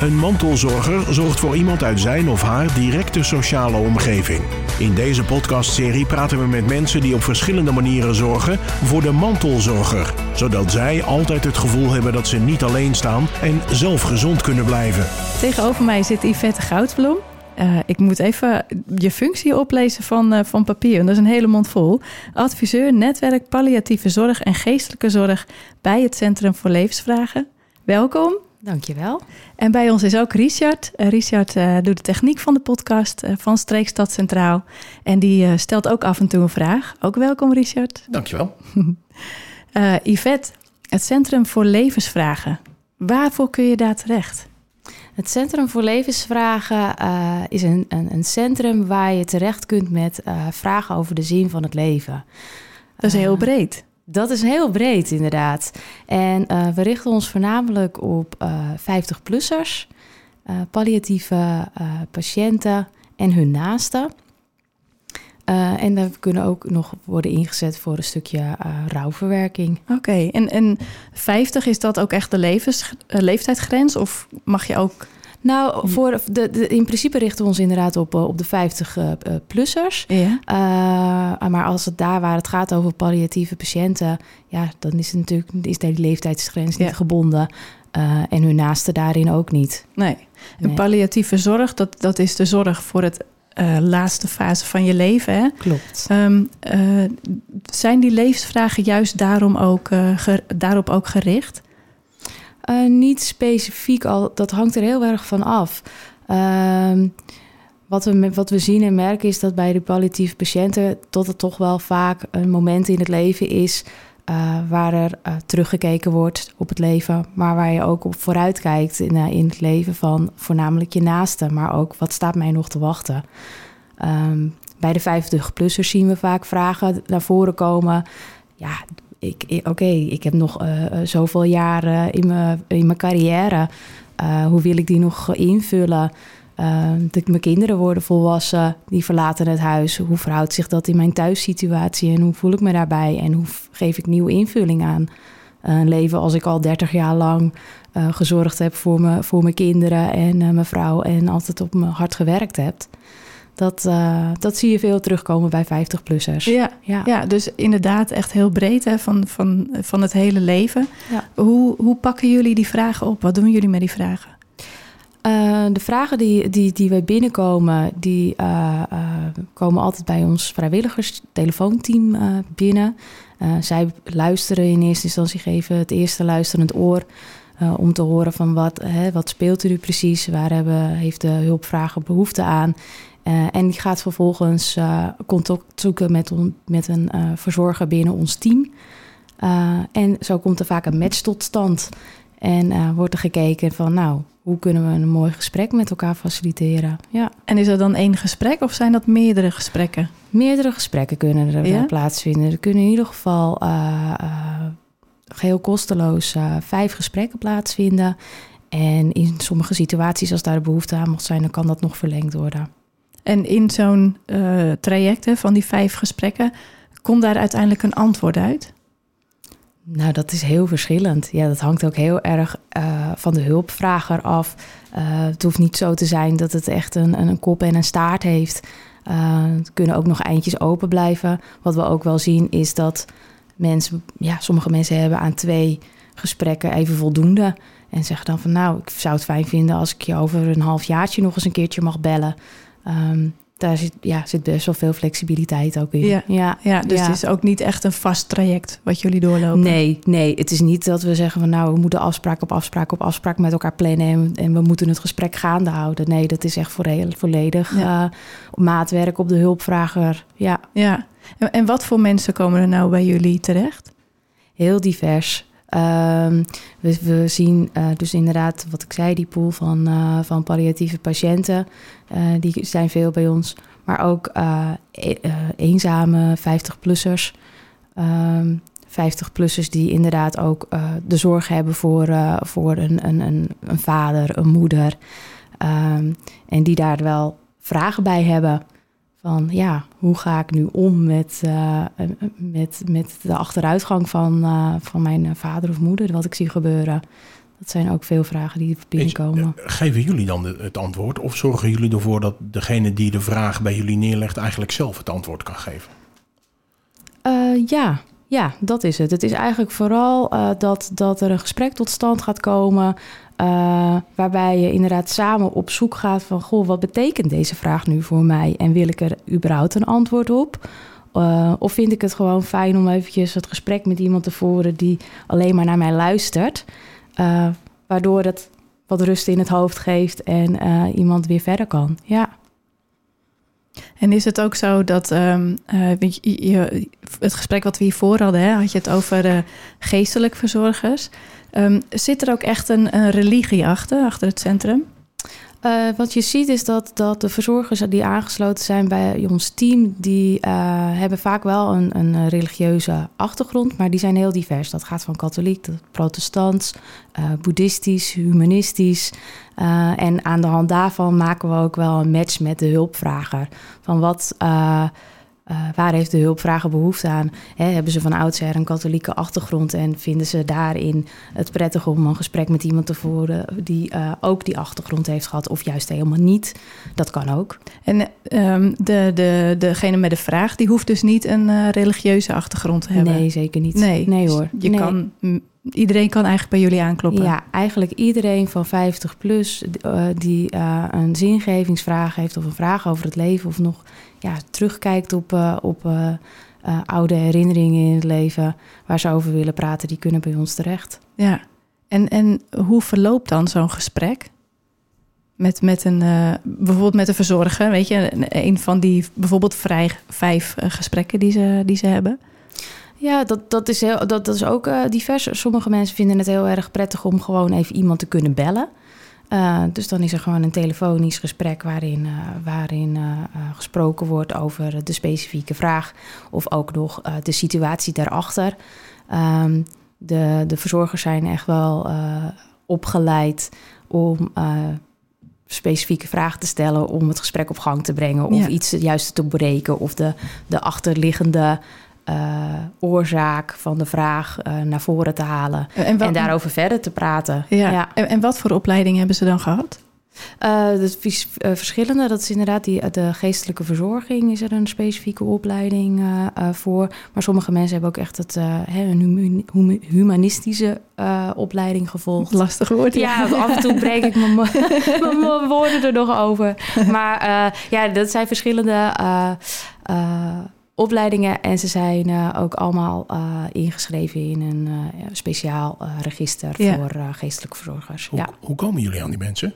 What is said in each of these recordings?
Een mantelzorger zorgt voor iemand uit zijn of haar directe sociale omgeving. In deze podcastserie praten we met mensen die op verschillende manieren zorgen voor de mantelzorger, zodat zij altijd het gevoel hebben dat ze niet alleen staan en zelf gezond kunnen blijven. Tegenover mij zit Yvette Goudbloem. Uh, ik moet even je functie oplezen van, uh, van papier. Dat is een hele mond vol. Adviseur netwerk palliatieve zorg en geestelijke zorg bij het Centrum voor Levensvragen. Welkom. Dankjewel. En bij ons is ook Richard. Uh, Richard doet de techniek van de podcast van Streekstad Centraal. En die stelt ook af en toe een vraag. Ook welkom, Richard. Dankjewel. Yvette, het Centrum voor Levensvragen. Waarvoor kun je daar terecht? Het Centrum voor Levensvragen uh, is een, een, een, centrum waar je terecht kunt met uh, vragen over de zin van het leven. Dat is heel breed. Dat is heel breed, inderdaad. En we richten ons voornamelijk op 50-plussers, palliatieve patiënten en hun naasten. Uh, en we kunnen ook nog worden ingezet voor een stukje uh, rouwverwerking. Oké, en, en 50 is dat ook echt de uh, leeftijdsgrens? Of mag je ook. Nou, voor de, de, in principe richten we ons inderdaad op, op de 50-plussers. ja. maar als het daar waar het gaat over palliatieve patiënten, ja, dan is het natuurlijk is die leeftijdsgrens niet gebonden. en hun naasten daarin ook niet. Nee. En nee. palliatieve zorg, dat, dat is de zorg voor het uh, laatste fase van je leven. Hè? Klopt. Um, uh, zijn die levensvragen juist daarom ook, daarop ook gericht? Niet specifiek, al, dat hangt er heel erg van af. Ehm, wat, we, wat we zien en merken is dat bij de palliatieve patiënten... tot het toch wel vaak een moment in het leven is... Uh, waar er uh, teruggekeken wordt op het leven, maar waar je ook op vooruit kijkt in, het leven van voornamelijk je naasten, maar ook wat staat mij nog te wachten. Um, bij de 50-plussers zien we vaak vragen naar voren komen. Ja, ik, oké, ik heb nog zoveel jaren in mijn in mijn carrière. hoe wil ik die nog invullen? Uh, dat mijn kinderen worden volwassen, die verlaten het huis. Hoe verhoudt zich dat in mijn thuissituatie en hoe voel ik me daarbij? En hoe geef ik nieuwe invulling aan een leven als ik al 30 jaar lang uh, gezorgd heb voor, me, voor mijn kinderen en uh, mijn vrouw en altijd op mijn hart gewerkt heb? Dat, dat zie je veel terugkomen bij 50-plussers. Ja, ja. ja, dus inderdaad echt heel breed hè, van, van, van het hele leven. Ja. Hoe, hoe pakken jullie die vragen op? Wat doen jullie met die vragen? Uh, de vragen die, die, die wij binnenkomen, die uh, uh, komen altijd bij ons vrijwilligers telefoonteam binnen. zij luisteren in eerste instantie, geven het eerste luisterend oor om te horen van wat, hè, wat speelt er nu precies, waar hebben, heeft de hulpvrager behoefte aan. En die gaat vervolgens contact zoeken met, on, met een verzorger binnen ons team. en zo komt er vaak een match tot stand. En wordt er gekeken van nou, hoe kunnen we een mooi gesprek met elkaar faciliteren? Ja. En is dat dan één gesprek of zijn dat meerdere gesprekken? Meerdere gesprekken kunnen er ja? plaatsvinden. Er kunnen in ieder geval geheel kosteloos vijf gesprekken plaatsvinden. En in sommige situaties, als daar behoefte aan mocht zijn, dan kan dat nog verlengd worden. En in zo'n traject hè, van die vijf gesprekken, komt daar uiteindelijk een antwoord uit? Nou, dat is heel verschillend. Ja, dat hangt ook heel erg uh, van de hulpvrager af. Uh, het hoeft niet zo te zijn dat het echt een, een kop en een staart heeft. Uh, het kunnen ook nog eindjes open blijven. Wat we ook wel zien is dat mensen, ja, sommige mensen hebben aan twee gesprekken even voldoende. En zeggen dan van nou, ik zou het fijn vinden als ik je over een half jaartje nog eens een keertje mag bellen. Um, daar zit, ja, zit best wel veel flexibiliteit ook in. Ja, ja, ja dus ja. het is ook niet echt een vast traject wat jullie doorlopen. Nee, nee, het is niet dat we zeggen van nou, we moeten afspraak op afspraak op afspraak met elkaar plannen en, en we moeten het gesprek gaande houden. Nee, dat is echt volledig ja. uh, maatwerk op de hulpvrager. Ja. ja. En, en wat voor mensen komen er nou bij jullie terecht? Heel divers. Um, we, zien uh, dus inderdaad, wat ik zei, die pool van, uh, van palliatieve patiënten. Uh, die zijn veel bij ons. Maar ook e eenzame 50-plussers. Um, 50-plussers die inderdaad ook de zorg hebben voor, voor een, een, een, een, vader, een moeder. Um, en die daar wel vragen bij hebben. Van ja, hoe ga ik nu om met, uh, met, met de achteruitgang van, uh, van mijn vader of moeder, wat ik zie gebeuren. Dat zijn ook veel vragen die binnenkomen. Geven jullie dan het antwoord of zorgen jullie ervoor dat degene die de vraag bij jullie neerlegt eigenlijk zelf het antwoord kan geven? Uh, ja, ja, dat is het. Het is eigenlijk vooral uh, dat, dat er een gesprek tot stand gaat komen. Uh, waarbij je inderdaad samen op zoek gaat van... goh, wat betekent deze vraag nu voor mij? En wil ik er überhaupt een antwoord op? Uh, of vind ik het gewoon fijn om eventjes het gesprek met iemand te voeren... die alleen maar naar mij luistert? waardoor het wat rust in het hoofd geeft en iemand weer verder kan. Ja. En is het ook zo dat um, uh, je, het gesprek wat we hiervoor hadden, hè, had je het over uh, geestelijk verzorgers. Um, zit er ook echt een, een, religie achter, achter het centrum? Uh, wat je ziet is dat, dat de verzorgers die aangesloten zijn bij ons team, die hebben vaak wel een, een, religieuze achtergrond, maar die zijn heel divers. Dat gaat van katholiek tot protestants, boeddhistisch, humanistisch. En aan de hand daarvan maken we ook wel een match met de hulpvrager. Van wat, uh, uh, waar heeft de hulpvrager behoefte aan? Hebben ze van oudsher een katholieke achtergrond en vinden ze daarin het prettig om een gesprek met iemand te voeren die ook die achtergrond heeft gehad, of juist helemaal niet? Dat kan ook. En um, de, de, degene met de vraag, die hoeft dus niet een religieuze achtergrond te hebben? Nee, zeker niet. Nee, nee hoor. Je nee. kan iedereen kan eigenlijk bij jullie aankloppen. Ja, eigenlijk iedereen van 50 plus die een zingevingsvraag heeft of een vraag over het leven of nog ja, terugkijkt op, uh, op oude herinneringen in het leven waar ze over willen praten, die kunnen bij ons terecht. Ja, en, en hoe verloopt dan zo'n gesprek? Met, met een, bijvoorbeeld met een verzorger, weet je, een van die bijvoorbeeld vrij vijf gesprekken die ze, die ze hebben. Ja, dat, dat, is, heel, dat, dat is ook divers. Sommige mensen vinden het heel erg prettig om gewoon even iemand te kunnen bellen. Uh, dus dan is er gewoon een telefonisch gesprek waarin, uh, waarin gesproken wordt over de specifieke vraag of ook nog de situatie daarachter. Um, de, de verzorgers zijn echt wel opgeleid om specifieke vragen te stellen om het gesprek op gang te brengen of ja. iets juist te breken of de, de achterliggende oorzaak van de vraag uh, naar voren te halen en, en, daarover verder te praten. Ja. ja. En, en, wat voor opleiding hebben ze dan gehad? Uh, dat is verschillende. Dat is inderdaad die, de geestelijke verzorging is er een specifieke opleiding voor. Maar sommige mensen hebben ook echt het, een humanistische opleiding gevolgd. Lastig woord. Ja, af en toe breek ik mijn, mijn woorden er nog over. Maar ja, dat zijn verschillende opleidingen. En ze zijn uh, ook allemaal uh, ingeschreven in een uh, speciaal register ja. voor geestelijke verzorgers. Hoe, ja. hoe komen jullie aan die mensen?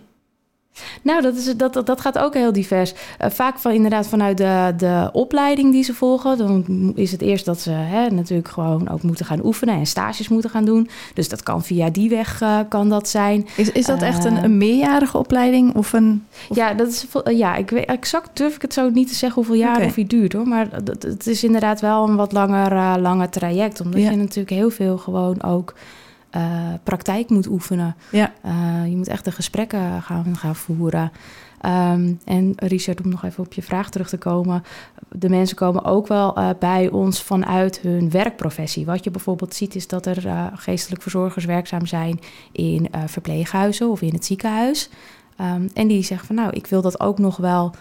Nou, dat, is, dat, dat gaat ook heel divers. Uh, vaak van, inderdaad vanuit de, de opleiding die ze volgen. Dan is het eerst dat ze hè, natuurlijk gewoon ook moeten gaan oefenen en stages moeten gaan doen. Dus dat kan via die weg uh, kan dat zijn. Is, is dat echt een, een meerjarige opleiding of een... Of... Ja, dat is, ja, ik weet exact durf ik het zo niet te zeggen hoeveel jaren okay. of die duurt hoor. Maar het, het is inderdaad wel een wat langer, uh, langer traject. Omdat ja. je natuurlijk heel veel gewoon ook... Uh, praktijk moet oefenen. Ja. Uh, je moet echt de gesprekken gaan, gaan voeren. Um, en Richard, om nog even op je vraag terug te komen. De mensen komen ook wel uh, bij ons vanuit hun werkprofessie. Wat je bijvoorbeeld ziet is dat er geestelijk verzorgers werkzaam zijn in verpleeghuizen of in het ziekenhuis. Um, en die zeggen van nou, ik wil dat ook nog wel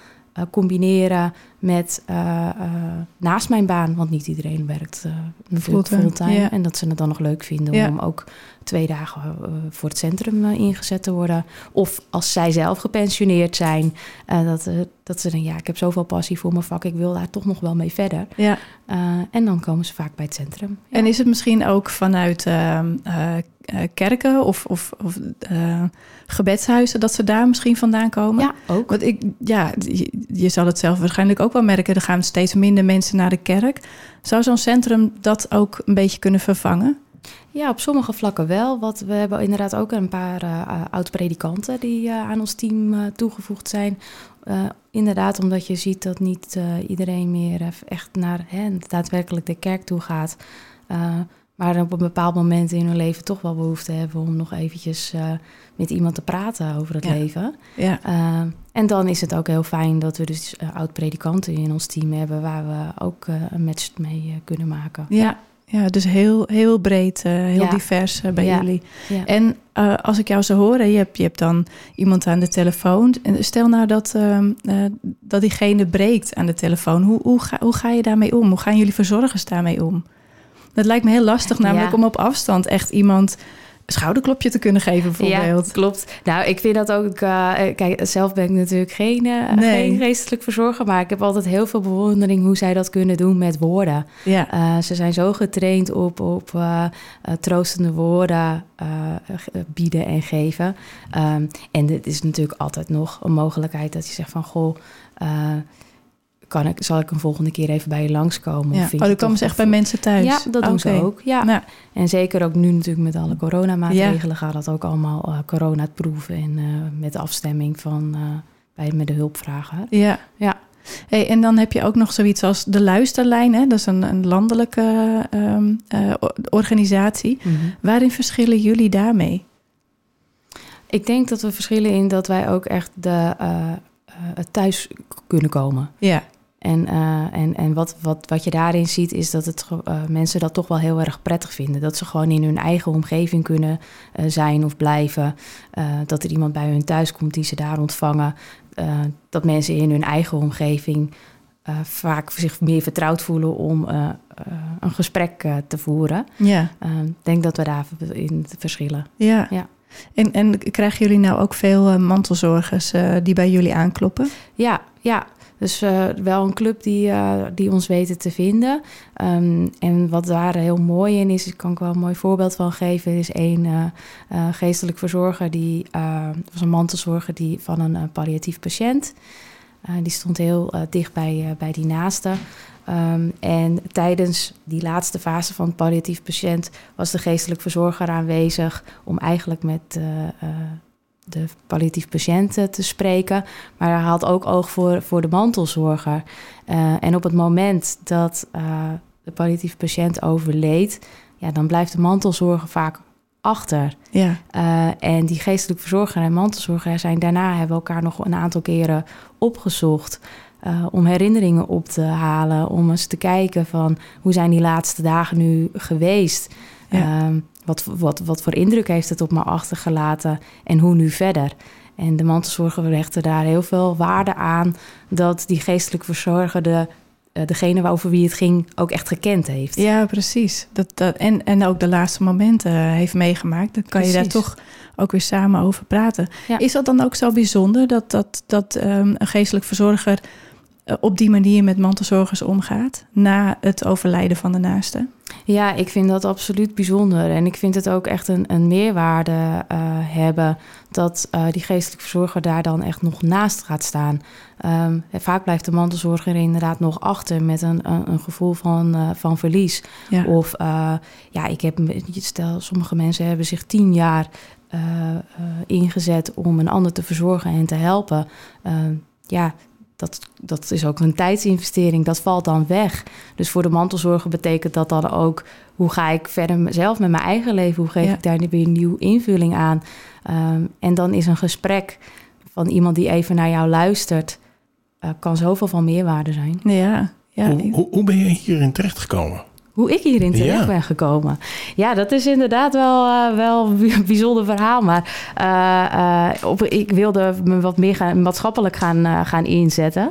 combineren met uh, uh, naast mijn baan. Want niet iedereen werkt natuurlijk fulltime. fulltime ja. En dat ze het dan nog leuk vinden Ja. om ook twee dagen voor het centrum ingezet te worden. Of als zij zelf gepensioneerd zijn, dat, dat ze dan ja, ik heb zoveel passie voor mijn vak, ik wil daar toch nog wel mee verder. Ja. en dan komen ze vaak bij het centrum. Ja. En is het misschien ook vanuit uh, uh, kerken of, of, of uh, gebedshuizen dat ze daar misschien vandaan komen? Ja, ook. Want ik, ja, je, je, zal het zelf waarschijnlijk ook wel merken. Er gaan steeds minder mensen naar de kerk. Zou zo'n centrum dat ook een beetje kunnen vervangen? Ja, op sommige vlakken wel. Wat, we hebben inderdaad ook een paar uh, oud-predikanten die uh, aan ons team toegevoegd zijn. Inderdaad, omdat je ziet dat niet iedereen meer echt naar hè, daadwerkelijk de kerk toe gaat. Maar op een bepaald moment in hun leven toch wel behoefte hebben om nog eventjes uh, met iemand te praten over het ja. leven. Ja. Uh, en dan is het ook heel fijn dat we dus uh, oud-predikanten in ons team hebben waar we ook een match mee kunnen maken. Ja, ja, dus heel, heel breed, heel Ja. divers bij jullie. Ja. En als ik jou zo hoor, je hebt, je hebt dan iemand aan de telefoon. En stel nou dat, uh, dat diegene breekt aan de telefoon. Hoe, hoe, ga, hoe ga je daarmee om? Hoe gaan jullie verzorgers daarmee om? Dat lijkt me heel lastig, namelijk Ja. om op afstand echt iemand een schouderklopje te kunnen geven, bijvoorbeeld. Ja, klopt. Nou, ik vind dat ook... Uh, kijk, zelf ben ik natuurlijk geen, uh, Nee. geen geestelijk verzorger... maar ik heb altijd heel veel bewondering hoe zij dat kunnen doen met woorden. Ja, Uh, ze zijn zo getraind op, op troostende woorden bieden en geven. Um, en het is natuurlijk altijd nog een mogelijkheid dat je zegt van... goh, kan ik, zal ik een volgende keer even bij je langskomen? ja. Of Oh, dan komen ze echt bij mensen thuis? Ja, dat doen ze ook. Ja. Nou, En zeker ook nu natuurlijk met alle coronamaatregelen gaat dat ook allemaal uh, corona-proeven en uh, met afstemming van uh, bij met de hulpvragen. ja. Ja. Hey, en dan heb je ook nog zoiets als de luisterlijn. Hè? Dat is een, een landelijke um, uh, organisatie. Mhm. Waarin verschillen jullie daarmee? Ik denk dat we verschillen in dat wij ook echt de, uh, thuis kunnen komen. Ja. En, uh, en, en wat, wat, wat je daarin ziet, is dat het, uh, mensen dat toch wel heel erg prettig vinden. Dat ze gewoon in hun eigen omgeving kunnen uh, zijn of blijven. Dat er iemand bij hun thuis komt die ze daar ontvangen. Dat mensen in hun eigen omgeving vaak zich meer vertrouwd voelen om een gesprek te voeren. Ja. Ik denk dat we daarin verschillen. Ja. ja. En, en krijgen jullie nou ook veel mantelzorgers die bij jullie aankloppen? Ja, ja. Dus uh, wel een club die, uh, die ons weten te vinden. Um, en wat daar heel mooi in is, daar kan ik wel een mooi voorbeeld van geven, is een uh, geestelijk verzorger, die was een mantelzorger die, van een palliatief patiënt. die stond heel dicht bij, bij die naaste. Um, en tijdens die laatste fase van het palliatief patiënt was de geestelijk verzorger aanwezig om eigenlijk met de palliatief patiënt te spreken. Maar hij had ook oog voor, voor de mantelzorger. Uh, en op het moment dat uh, de palliatief patiënt overleed... Ja, dan blijft de mantelzorger vaak achter. Ja. Uh, en die geestelijk verzorger en mantelzorger zijn daarna... hebben elkaar nog een aantal keren opgezocht... om herinneringen op te halen, om eens te kijken van... hoe zijn die laatste dagen nu geweest... Ja. Um, wat, wat, wat voor indruk heeft het op me achtergelaten en hoe nu verder? En de mantelzorger rechten daar heel veel waarde aan dat die geestelijk verzorger de, uh, degene over wie het ging ook echt gekend heeft. Ja, precies. Dat, dat, en, en ook de laatste momenten uh, heeft meegemaakt. Dan kan precies. je daar toch ook weer samen over praten. Ja. Is dat dan ook zo bijzonder dat, dat, dat um, een geestelijk verzorger op die manier met mantelzorgers omgaat na het overlijden van de naaste? Ja, ik vind dat absoluut bijzonder. En ik vind het ook echt een, een meerwaarde uh, hebben dat uh, die geestelijke verzorger daar dan echt nog naast gaat staan. Um, vaak blijft de mantelzorger inderdaad nog achter met een, een, een gevoel van, uh, van verlies. Ja. Of ja, ik heb, stel, sommige mensen hebben zich tien jaar ingezet om een ander te verzorgen en te helpen. ja, dat, dat is ook een tijdsinvestering, dat valt dan weg. Dus voor de mantelzorger betekent dat dan ook... hoe ga ik verder zelf met mijn eigen leven? Hoe geef ja. ik daar weer een nieuwe invulling aan? Um, en dan is een gesprek van iemand die even naar jou luistert... Uh, kan zoveel van meerwaarde zijn. Ja, ja. Hoe, hoe, hoe ben je hierin terechtgekomen? Hoe ik hierin terecht ja. ben gekomen. Ja, dat is inderdaad wel, uh, wel een bijzonder verhaal. Maar uh, uh, op, ik wilde me wat meer gaan, maatschappelijk gaan, gaan inzetten.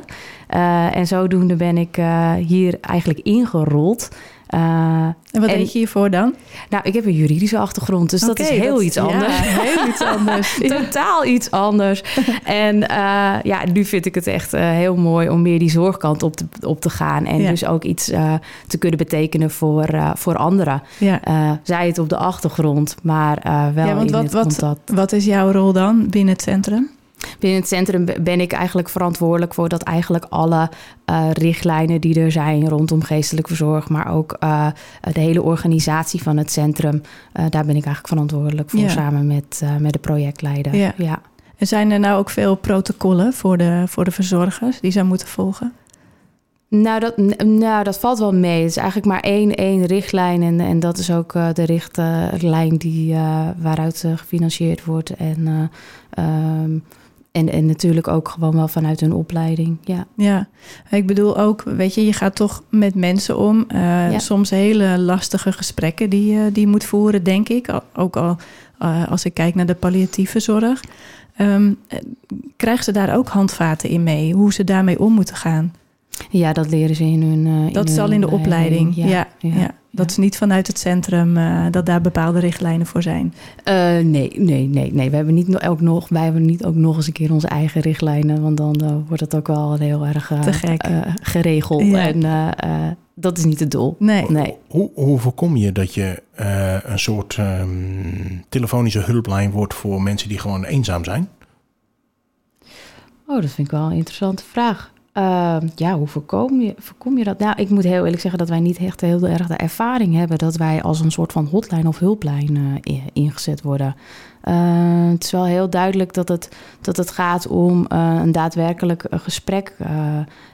en zodoende ben ik hier eigenlijk ingerold. En wat en, deed je hiervoor dan? Nou, ik heb een juridische achtergrond, dus okay, dat is heel dat, iets anders. Ja, heel iets anders. Totaal iets anders. en uh, ja, nu vind ik het echt uh, heel mooi om meer die zorgkant op te, op te gaan. En ja. dus ook iets uh, te kunnen betekenen voor, voor anderen. Ja. zij het op de achtergrond, maar wel ja, want in wat. Wat is jouw rol dan binnen het centrum? Binnen het centrum ben ik eigenlijk verantwoordelijk voor dat eigenlijk alle uh, richtlijnen die er zijn rondom geestelijke verzorg, maar ook uh, de hele organisatie van het centrum, uh, daar ben ik eigenlijk verantwoordelijk voor Ja. samen met, met de projectleider. Ja. ja. En zijn er nou ook veel protocollen voor de, voor de verzorgers die zij moeten volgen? Nou dat, nou, dat valt wel mee. Het is eigenlijk maar één, één richtlijn. En, en dat is ook uh, de richtlijn die, uh, waaruit uh, gefinancierd wordt. En, um, En, en natuurlijk ook gewoon wel vanuit hun opleiding. Ja. Ja, ik bedoel ook, weet je, je gaat toch met mensen om. Uh, ja. Soms hele lastige gesprekken die, uh, die je moet voeren, denk ik. Ook al uh, als ik kijk naar de palliatieve zorg. Um, krijgen ze daar ook handvaten in mee? Hoe ze daarmee om moeten gaan? Ja, dat leren ze in hun. In dat is al in de opleiding. Ja, ja, ja. Dat is niet vanuit het centrum uh, dat daar bepaalde richtlijnen voor zijn. Uh, nee, nee, nee, nee. We hebben niet ook nog, wij hebben niet ook nog eens een keer onze eigen richtlijnen, want dan uh, wordt het ook wel heel erg geregeld. Ja. En dat is niet het doel. Nee. nee. Hoe, hoe voorkom je dat je een soort um, telefonische hulplijn wordt voor mensen die gewoon eenzaam zijn? Oh, dat vind ik wel een interessante vraag. Uh, ja, hoe voorkom je, voorkom je dat? Nou, ik moet heel eerlijk zeggen dat wij niet echt heel erg de ervaring hebben dat wij als een soort van hotline of hulplijn uh, ingezet worden. Uh, het is wel heel duidelijk dat het, dat het gaat om een daadwerkelijk gesprek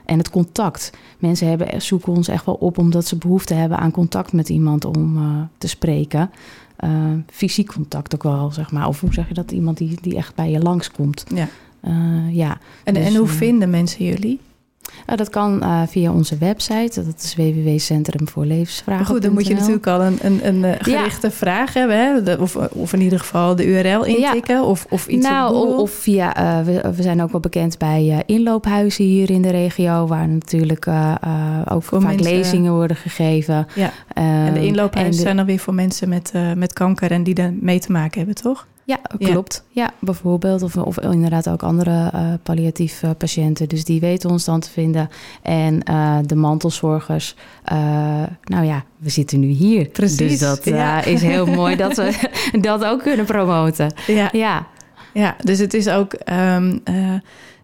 en het contact. Mensen hebben, zoeken ons echt wel op omdat ze behoefte hebben aan contact met iemand om te spreken. fysiek contact ook wel, zeg maar. Of hoe zeg je dat? Iemand die, die echt bij je langskomt. Ja. ja. En, dus, en hoe vinden mensen jullie? Uh, dat kan uh, via onze website. Dat is www.centrum voor levensvragen. Goed, dan moet je natuurlijk al een, een, een uh, gerichte ja. vraag hebben. Hè? De, of, of in ieder geval de URL intikken. Ja. Of, of iets nou, of via... We, we, zijn ook wel bekend bij inloophuizen hier in de regio... waar natuurlijk ook voor vaak mensen, lezingen worden gegeven. Ja. en de inloophuizen zijn dan weer voor mensen met, met kanker... en die er mee te maken hebben, toch? Ja, klopt. Ja, bijvoorbeeld. Of, of inderdaad ook andere uh, palliatief uh, patiënten. Dus die weten ons dan te vinden. En uh, de mantelzorgers, nou ja, we zitten nu hier. Precies. Dus dat ja. is heel mooi dat we dat ook kunnen promoten. Ja, ja. ja dus het is ook... Um,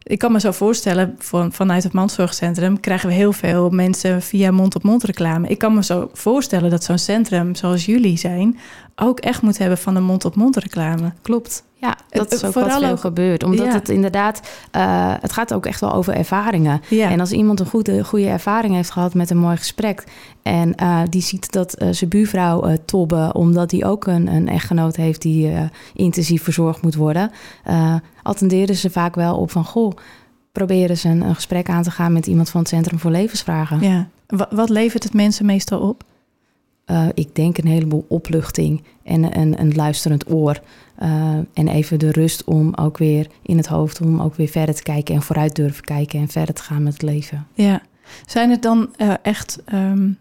ik kan me zo voorstellen, van, vanuit het mantelzorgcentrum krijgen we heel veel mensen via mond-op-mond reclame. Ik kan me zo voorstellen dat zo'n centrum zoals jullie zijn ook echt moet hebben van een mond-op-mond reclame. Klopt. Ja, dat is ook Vooral wat veel gebeurt. Omdat ja. het inderdaad, uh, het gaat ook echt wel over ervaringen. Ja. En als iemand een goede, goede ervaring heeft gehad met een mooi gesprek... en uh, die ziet dat uh, zijn buurvrouw tobben... omdat die ook een, een echtgenoot heeft die intensief verzorgd moet worden... attenderen ze vaak wel op van... goh, proberen ze een, een, gesprek aan te gaan met iemand van het Centrum voor Levensvragen. Ja. Wat, wat levert het mensen meestal op? Uh, ik denk een heleboel opluchting en een, een luisterend oor. Uh, en even de rust om ook weer in het hoofd, om ook weer verder te kijken en vooruit durven kijken en verder te gaan met het leven. Ja, zijn het dan uh, echt um,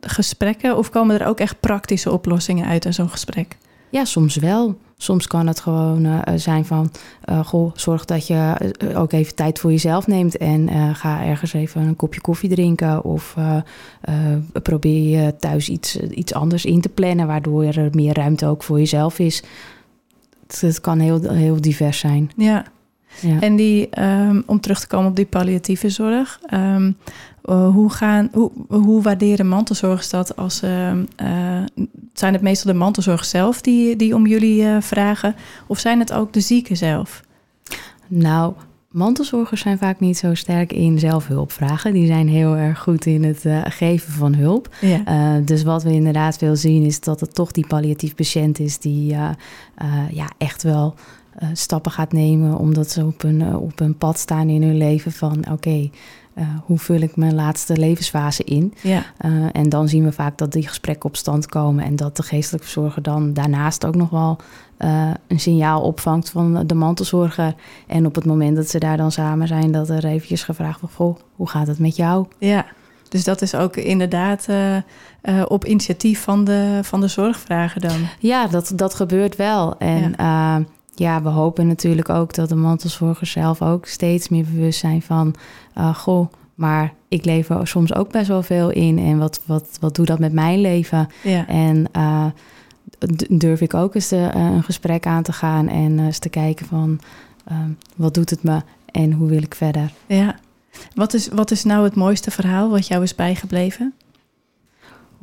gesprekken of komen er ook echt praktische oplossingen uit in zo'n gesprek? Ja, soms wel. Soms kan het gewoon uh, zijn van, uh, goh, zorg dat je ook even tijd voor jezelf neemt en ga ergens even een kopje koffie drinken of probeer je thuis iets, iets anders in te plannen, waardoor er meer ruimte ook voor jezelf is. Het, het kan heel, heel divers zijn. Ja. Ja. En die, um, om terug te komen op die palliatieve zorg, um, uh, hoe, gaan, hoe, hoe waarderen mantelzorgers dat als uh, uh, zijn het meestal de mantelzorgers zelf die, die om jullie vragen, of zijn het ook de zieken zelf? Nou, mantelzorgers zijn vaak niet zo sterk in zelfhulp vragen. Die zijn heel erg goed in het geven van hulp. Ja. dus wat we inderdaad veel zien is dat het toch die palliatief patiënt is die ja, echt wel stappen gaat nemen omdat ze op een, op een pad staan in hun leven van oké. Okay, uh, hoe vul ik mijn laatste levensfase in? Ja. Uh, en dan zien we vaak dat die gesprekken op stand komen en dat de geestelijke verzorger dan daarnaast ook nog wel uh, een signaal opvangt van de mantelzorger. En op het moment dat ze daar dan samen zijn, dat er eventjes gevraagd wordt: Goh, hoe gaat het met jou? Ja. Dus dat is ook inderdaad uh, uh, op initiatief van de, van de zorgvragen dan? Ja, dat, dat gebeurt wel. En ja. Uh, ja, we hopen natuurlijk ook dat de mantelzorgers zelf ook steeds meer bewust zijn van... Uh, goh, maar ik leef er soms ook best wel veel in. En wat, wat, wat doet dat met mijn leven? Ja. En uh, durf ik ook eens de, uh, een gesprek aan te gaan en eens te kijken van... wat doet het me en hoe wil ik verder? Ja. Wat is, wat is nou het mooiste verhaal wat jou is bijgebleven?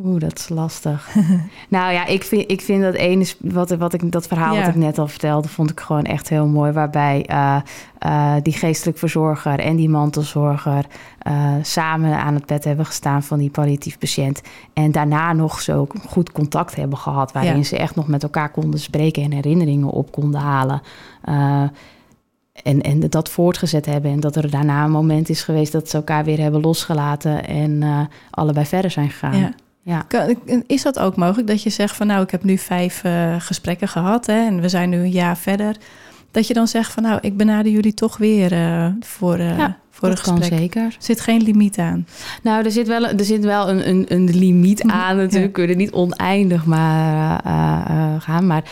Oeh, dat is lastig. nou ja, ik vind, ik vind dat ene, wat, wat ik, dat verhaal ja. wat ik net al vertelde, vond ik gewoon echt heel mooi. Waarbij uh, uh, die geestelijk verzorger en die mantelzorger uh, samen aan het bed hebben gestaan van die palliatief patiënt. En daarna nog zo goed contact hebben gehad, waarin ja. ze echt nog met elkaar konden spreken en herinneringen op konden halen. en, en dat voortgezet hebben. En dat er daarna een moment is geweest dat ze elkaar weer hebben losgelaten en allebei verder zijn gegaan. Ja. Ja. Is dat ook mogelijk dat je zegt van nou, ik heb nu vijf uh, gesprekken gehad hè, en we zijn nu een jaar verder. Dat je dan zegt van nou, ik benader jullie toch weer uh, voor, uh, ja, voor een gesprek. Kan zeker. Zit geen limiet aan? Nou, er zit wel, er zit wel een, een, een limiet aan natuurlijk. We kunnen niet oneindig maar gaan. Maar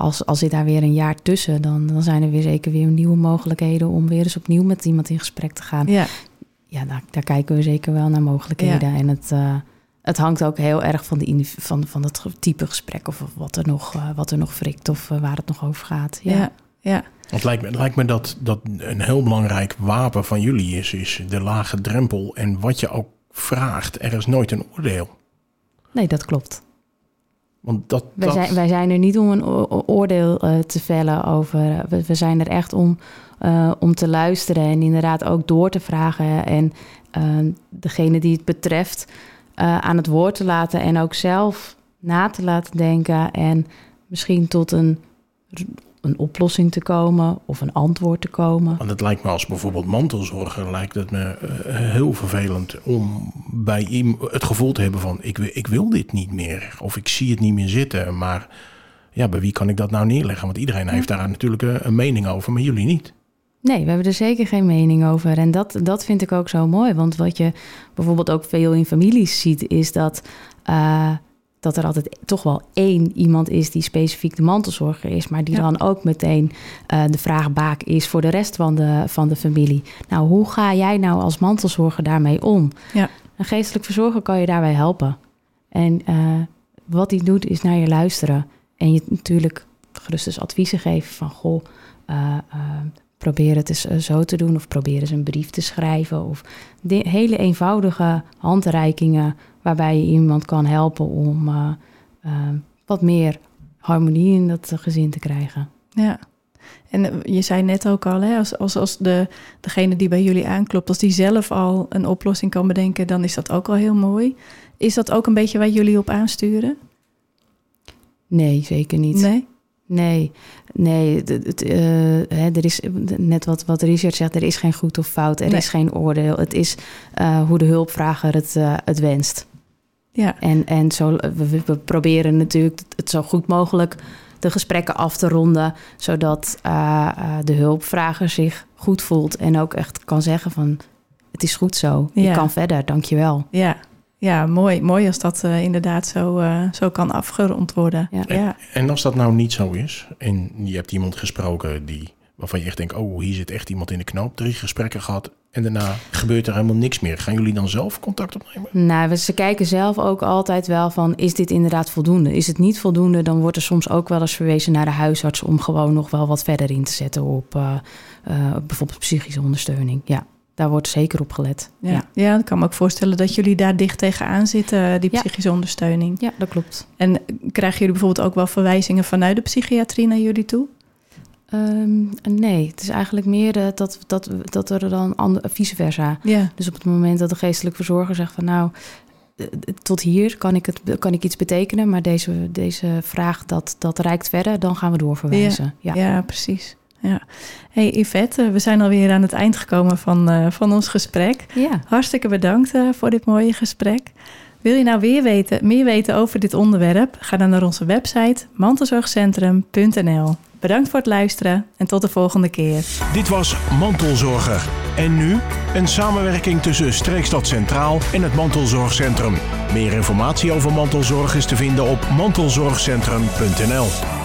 als, als zit daar weer een jaar tussen, dan, dan zijn er weer zeker weer nieuwe mogelijkheden om weer eens opnieuw met iemand in gesprek te gaan. Ja, ja daar, daar kijken we zeker wel naar mogelijkheden. Ja. En het het hangt ook heel erg van, de, van, van het type gesprek of wat er nog, uh, wat er nog wrikt of uh, waar het nog over gaat. Ja, ja. ja. Het lijkt me, het lijkt me dat, dat een heel belangrijk wapen van jullie is, is de lage drempel. En wat je ook vraagt, er is nooit een oordeel. Nee, dat klopt. Want dat, wij, dat... Zijn, wij zijn er niet om een oordeel uh, te vellen over. We, we, zijn er echt om, uh, om te luisteren en inderdaad ook door te vragen. En uh, degene die het betreft uh, aan het woord te laten en ook zelf na te laten denken en misschien tot een, een oplossing te komen of een antwoord te komen. Want het lijkt me als bijvoorbeeld mantelzorger, lijkt het me uh, heel vervelend om bij iemand het gevoel te hebben van ik, ik wil dit niet meer of ik zie het niet meer zitten, maar ja, bij wie kan ik dat nou neerleggen? Want iedereen heeft daar natuurlijk een, een mening over, maar jullie niet. Nee, we hebben er zeker geen mening over. En dat, dat vind ik ook zo mooi. Want wat je bijvoorbeeld ook veel in families ziet, is dat, uh, dat er altijd toch wel één iemand is die specifiek de mantelzorger is, maar die ja. dan ook meteen uh, de vraagbaak is voor de rest van de, van de familie. Nou, hoe ga jij nou als mantelzorger daarmee om? Ja. Een geestelijk verzorger kan je daarbij helpen. En uh, wat hij doet, is naar je luisteren. En je natuurlijk gerust eens adviezen geven van goh. Uh, probeer het eens zo te doen of probeer eens een brief te schrijven of hele eenvoudige handreikingen waarbij je iemand kan helpen om uh, uh, wat meer harmonie in dat gezin te krijgen. Ja. En je zei net ook al, hè, als, als, als de, degene die bij jullie aanklopt, als die zelf al een oplossing kan bedenken, dan is dat ook al heel mooi. Is dat ook een beetje waar jullie op aansturen? Nee, zeker niet. Nee? Nee, nee. Het, uh, hè, er is net wat, wat Richard zegt: er is geen goed of fout, er Nee. is geen oordeel. Het is uh, hoe de hulpvrager het, uh, het wenst. Ja, En, en zo, we, we proberen natuurlijk het zo goed mogelijk de gesprekken af te ronden, zodat de hulpvrager zich goed voelt en ook echt kan zeggen van het is goed zo, Ja. ik kan verder, dankjewel. ja. Ja, mooi. Mooi als dat eh, inderdaad zo, eh, zo kan afgerond worden. Ja. ja. En als dat nou niet zo is, en je hebt iemand gesproken die, waarvan je echt denkt, oh, hier zit echt iemand in de knoop, drie gesprekken gehad en daarna gebeurt er helemaal niks meer. Gaan jullie dan zelf contact opnemen? Nou, we- ze kijken zelf ook altijd wel van, is dit inderdaad voldoende? Is het niet voldoende, dan wordt er soms ook wel eens verwezen naar de huisarts... om gewoon nog wel wat verder in te zetten op uh, uh, bijvoorbeeld psychische ondersteuning. Ja, daar wordt zeker op gelet. Ja. Ja, Ja. ik kan me ook voorstellen dat jullie daar dicht tegenaan zitten, die Ja. psychische ondersteuning. ja dat klopt. En krijgen jullie bijvoorbeeld ook wel verwijzingen vanuit de psychiatrie naar jullie toe? Um, nee, het is eigenlijk meer uh, dat, dat, dat er dan ander, vice versa. Ja. Dus op het moment dat de geestelijk verzorger zegt van nou, eh, tot hier kan ik, het, kan ik iets betekenen, maar deze, deze vraag dat, dat reikt verder, dan gaan we doorverwijzen. Ja, Ja, precies. Ja. Hey Yvette, we zijn alweer aan het eind gekomen van, uh, van ons gesprek. ja. Hartstikke bedankt uh, voor dit mooie gesprek. Wil je nou weer weten, meer weten over dit onderwerp? Ga dan naar onze website mantelzorgcentrum.nl. Bedankt voor het luisteren en tot de volgende keer. Dit was Mantelzorger. En nu een samenwerking tussen Streekstad Centraal en het Mantelzorgcentrum. Meer informatie over mantelzorg is te vinden op mantelzorgcentrum.nl.